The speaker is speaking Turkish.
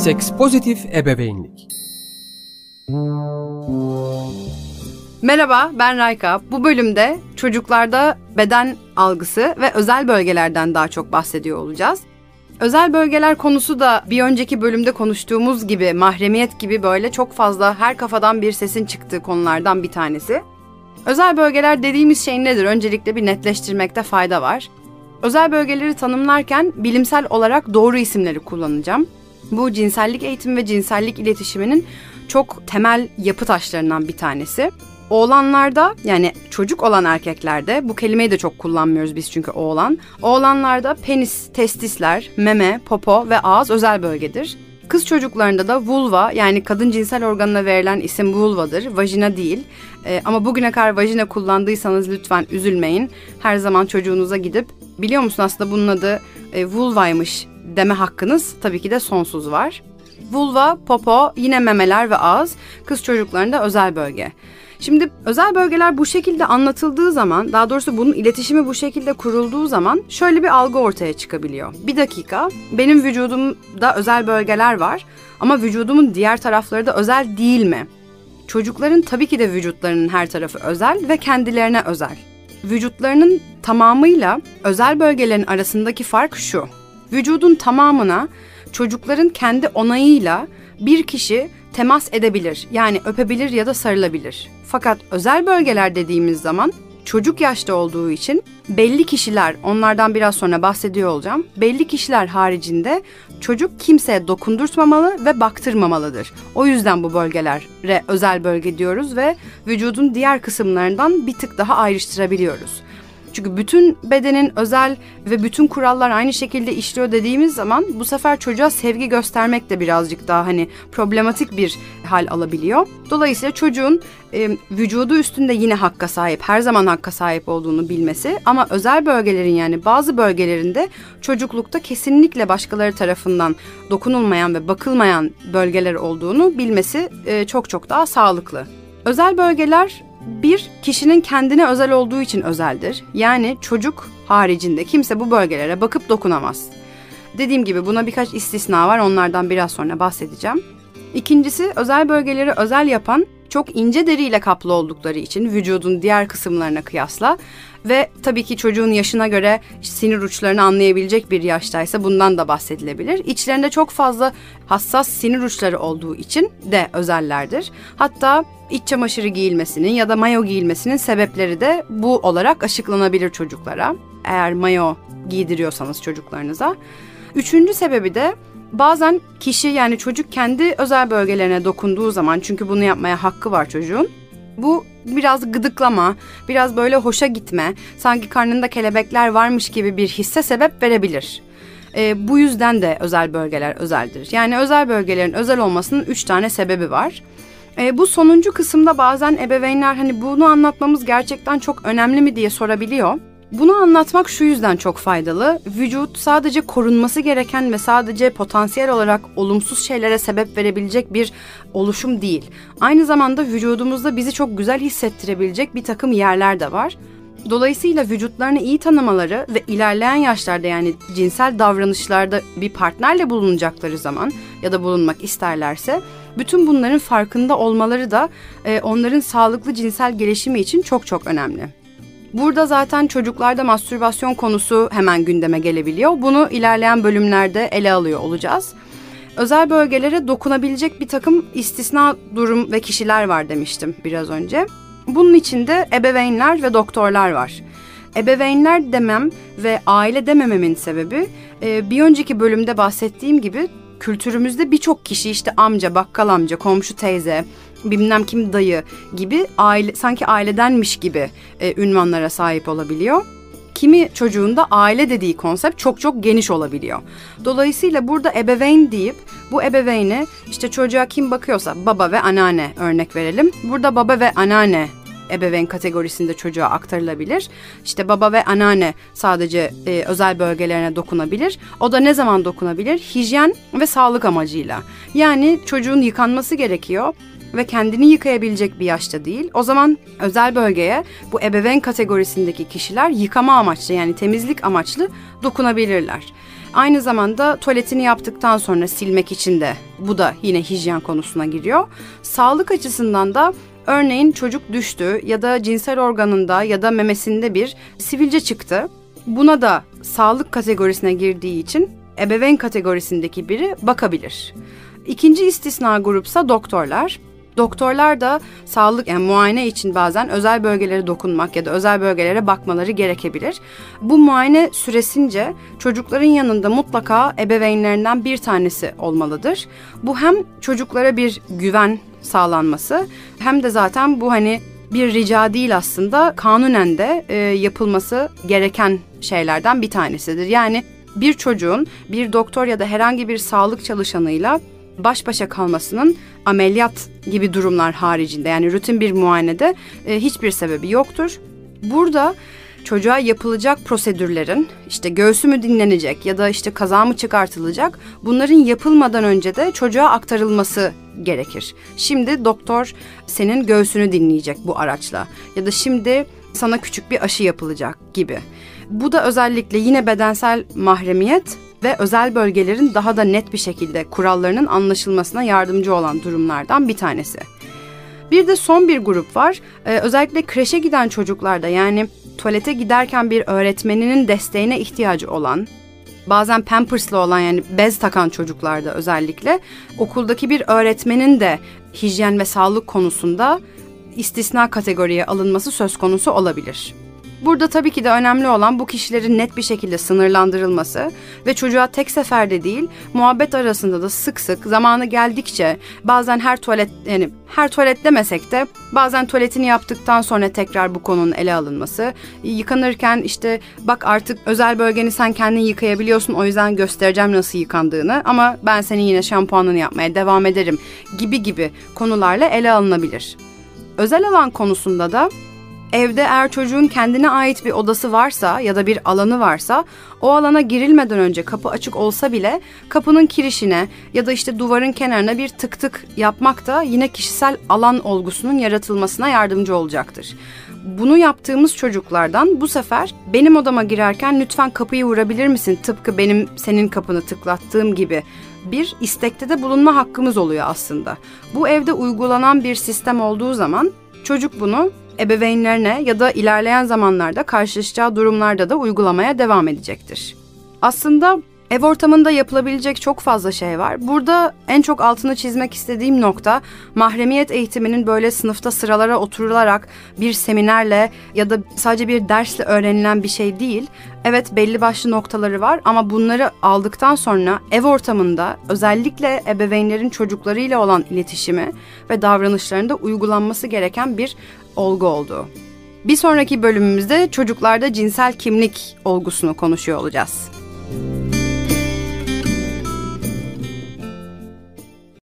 Seks pozitif ebeveynlik. Merhaba ben Rayka. Bu bölümde çocuklarda beden algısı ve özel bölgelerden daha çok bahsediyor olacağız. Özel bölgeler konusu da bir önceki bölümde konuştuğumuz gibi mahremiyet gibi böyle çok fazla her kafadan bir sesin çıktığı konulardan bir tanesi. Özel bölgeler dediğimiz şey nedir? Öncelikle bir netleştirmekte fayda var. Özel bölgeleri tanımlarken bilimsel olarak doğru isimleri kullanacağım. Bu cinsellik eğitimi ve cinsellik iletişiminin çok temel yapı taşlarından bir tanesi. Oğlanlarda yani çocuk olan erkeklerde bu kelimeyi de çok kullanmıyoruz biz çünkü oğlan. Oğlanlarda penis, testisler, meme, popo ve ağız özel bölgedir. Kız çocuklarında da vulva yani kadın cinsel organına verilen isim vulvadır, vajina değil. Ee, ama bugüne kadar vajina kullandıysanız lütfen üzülmeyin. Her zaman çocuğunuza gidip biliyor musun aslında bunun adı e, vulvaymış deme hakkınız tabii ki de sonsuz var. Vulva, popo, yine memeler ve ağız kız çocuklarında özel bölge. Şimdi özel bölgeler bu şekilde anlatıldığı zaman, daha doğrusu bunun iletişimi bu şekilde kurulduğu zaman şöyle bir algı ortaya çıkabiliyor. Bir dakika, benim vücudumda özel bölgeler var ama vücudumun diğer tarafları da özel değil mi? Çocukların tabii ki de vücutlarının her tarafı özel ve kendilerine özel. Vücutlarının tamamıyla özel bölgelerin arasındaki fark şu. Vücudun tamamına çocukların kendi onayıyla bir kişi temas edebilir. Yani öpebilir ya da sarılabilir. Fakat özel bölgeler dediğimiz zaman çocuk yaşta olduğu için belli kişiler, onlardan biraz sonra bahsediyor olacağım. Belli kişiler haricinde çocuk kimseye dokundurtmamalı ve baktırmamalıdır. O yüzden bu bölgelere özel bölge diyoruz ve vücudun diğer kısımlarından bir tık daha ayrıştırabiliyoruz. Çünkü bütün bedenin özel ve bütün kurallar aynı şekilde işliyor dediğimiz zaman bu sefer çocuğa sevgi göstermek de birazcık daha hani problematik bir hal alabiliyor. Dolayısıyla çocuğun e, vücudu üstünde yine hakka sahip, her zaman hakka sahip olduğunu bilmesi ama özel bölgelerin yani bazı bölgelerinde çocuklukta kesinlikle başkaları tarafından dokunulmayan ve bakılmayan bölgeler olduğunu bilmesi e, çok çok daha sağlıklı. Özel bölgeler bir, kişinin kendine özel olduğu için özeldir. Yani çocuk haricinde kimse bu bölgelere bakıp dokunamaz. Dediğim gibi buna birkaç istisna var onlardan biraz sonra bahsedeceğim. İkincisi özel bölgeleri özel yapan çok ince deriyle kaplı oldukları için vücudun diğer kısımlarına kıyasla ve tabii ki çocuğun yaşına göre sinir uçlarını anlayabilecek bir yaştaysa bundan da bahsedilebilir. İçlerinde çok fazla hassas sinir uçları olduğu için de özellerdir. Hatta iç çamaşırı giyilmesinin ya da mayo giyilmesinin sebepleri de bu olarak açıklanabilir çocuklara. Eğer mayo giydiriyorsanız çocuklarınıza. Üçüncü sebebi de bazen kişi yani çocuk kendi özel bölgelerine dokunduğu zaman çünkü bunu yapmaya hakkı var çocuğun. Bu biraz gıdıklama, biraz böyle hoşa gitme, sanki karnında kelebekler varmış gibi bir hisse sebep verebilir. E, bu yüzden de özel bölgeler özeldir. Yani özel bölgelerin özel olmasının üç tane sebebi var. E, bu sonuncu kısımda bazen ebeveynler hani bunu anlatmamız gerçekten çok önemli mi diye sorabiliyor. Bunu anlatmak şu yüzden çok faydalı. Vücut sadece korunması gereken ve sadece potansiyel olarak olumsuz şeylere sebep verebilecek bir oluşum değil. Aynı zamanda vücudumuzda bizi çok güzel hissettirebilecek bir takım yerler de var. Dolayısıyla vücutlarını iyi tanımaları ve ilerleyen yaşlarda yani cinsel davranışlarda bir partnerle bulunacakları zaman ya da bulunmak isterlerse bütün bunların farkında olmaları da e, onların sağlıklı cinsel gelişimi için çok çok önemli. Burada zaten çocuklarda mastürbasyon konusu hemen gündeme gelebiliyor. Bunu ilerleyen bölümlerde ele alıyor olacağız. Özel bölgelere dokunabilecek bir takım istisna durum ve kişiler var demiştim biraz önce. Bunun içinde ebeveynler ve doktorlar var. Ebeveynler demem ve aile demememin sebebi e, bir önceki bölümde bahsettiğim gibi kültürümüzde birçok kişi işte amca, bakkal amca, komşu teyze, bilmem kim dayı gibi aile sanki ailedenmiş gibi e, ünvanlara sahip olabiliyor. Kimi çocuğunda aile dediği konsept çok çok geniş olabiliyor. Dolayısıyla burada ebeveyn deyip bu ebeveyni işte çocuğa kim bakıyorsa baba ve anneanne örnek verelim. Burada baba ve anneanne ebeveyn kategorisinde çocuğa aktarılabilir. İşte baba ve anneanne sadece e, özel bölgelerine dokunabilir. O da ne zaman dokunabilir? Hijyen ve sağlık amacıyla. Yani çocuğun yıkanması gerekiyor ve kendini yıkayabilecek bir yaşta değil. O zaman özel bölgeye bu ebeveyn kategorisindeki kişiler yıkama amaçlı yani temizlik amaçlı dokunabilirler. Aynı zamanda tuvaletini yaptıktan sonra silmek için de bu da yine hijyen konusuna giriyor. Sağlık açısından da örneğin çocuk düştü ya da cinsel organında ya da memesinde bir sivilce çıktı. Buna da sağlık kategorisine girdiği için ebeveyn kategorisindeki biri bakabilir. İkinci istisna grupsa doktorlar. Doktorlar da sağlık yani muayene için bazen özel bölgelere dokunmak ya da özel bölgelere bakmaları gerekebilir. Bu muayene süresince çocukların yanında mutlaka ebeveynlerinden bir tanesi olmalıdır. Bu hem çocuklara bir güven sağlanması hem de zaten bu hani bir rica değil aslında kanunen de e, yapılması gereken şeylerden bir tanesidir. Yani bir çocuğun bir doktor ya da herhangi bir sağlık çalışanıyla baş başa kalmasının ameliyat gibi durumlar haricinde yani rutin bir muayenede e, hiçbir sebebi yoktur. Burada çocuğa yapılacak prosedürlerin işte göğsü mü dinlenecek ya da işte kaza mı çıkartılacak bunların yapılmadan önce de çocuğa aktarılması gerekir. Şimdi doktor senin göğsünü dinleyecek bu araçla ya da şimdi sana küçük bir aşı yapılacak gibi. Bu da özellikle yine bedensel mahremiyet ve özel bölgelerin daha da net bir şekilde kurallarının anlaşılmasına yardımcı olan durumlardan bir tanesi. Bir de son bir grup var. Ee, özellikle kreşe giden çocuklarda yani tuvalete giderken bir öğretmeninin desteğine ihtiyacı olan, bazen pamperslı olan yani bez takan çocuklarda özellikle okuldaki bir öğretmenin de hijyen ve sağlık konusunda istisna kategoriye alınması söz konusu olabilir. Burada tabii ki de önemli olan bu kişilerin net bir şekilde sınırlandırılması ve çocuğa tek seferde değil, muhabbet arasında da sık sık zamanı geldikçe bazen her tuvalet yani her tuvalet demesek de bazen tuvaletini yaptıktan sonra tekrar bu konunun ele alınması, yıkanırken işte bak artık özel bölgeni sen kendin yıkayabiliyorsun o yüzden göstereceğim nasıl yıkandığını ama ben senin yine şampuanını yapmaya devam ederim gibi gibi konularla ele alınabilir. Özel alan konusunda da Evde eğer çocuğun kendine ait bir odası varsa ya da bir alanı varsa o alana girilmeden önce kapı açık olsa bile kapının kirişine ya da işte duvarın kenarına bir tık tık yapmak da yine kişisel alan olgusunun yaratılmasına yardımcı olacaktır. Bunu yaptığımız çocuklardan bu sefer benim odama girerken lütfen kapıyı vurabilir misin tıpkı benim senin kapını tıklattığım gibi bir istekte de bulunma hakkımız oluyor aslında. Bu evde uygulanan bir sistem olduğu zaman çocuk bunu ebeveynlerine ya da ilerleyen zamanlarda karşılaşacağı durumlarda da uygulamaya devam edecektir. Aslında Ev ortamında yapılabilecek çok fazla şey var. Burada en çok altını çizmek istediğim nokta mahremiyet eğitiminin böyle sınıfta sıralara oturularak bir seminerle ya da sadece bir dersle öğrenilen bir şey değil. Evet belli başlı noktaları var ama bunları aldıktan sonra ev ortamında özellikle ebeveynlerin çocuklarıyla olan iletişimi ve davranışlarında uygulanması gereken bir olgu olduğu. Bir sonraki bölümümüzde çocuklarda cinsel kimlik olgusunu konuşuyor olacağız.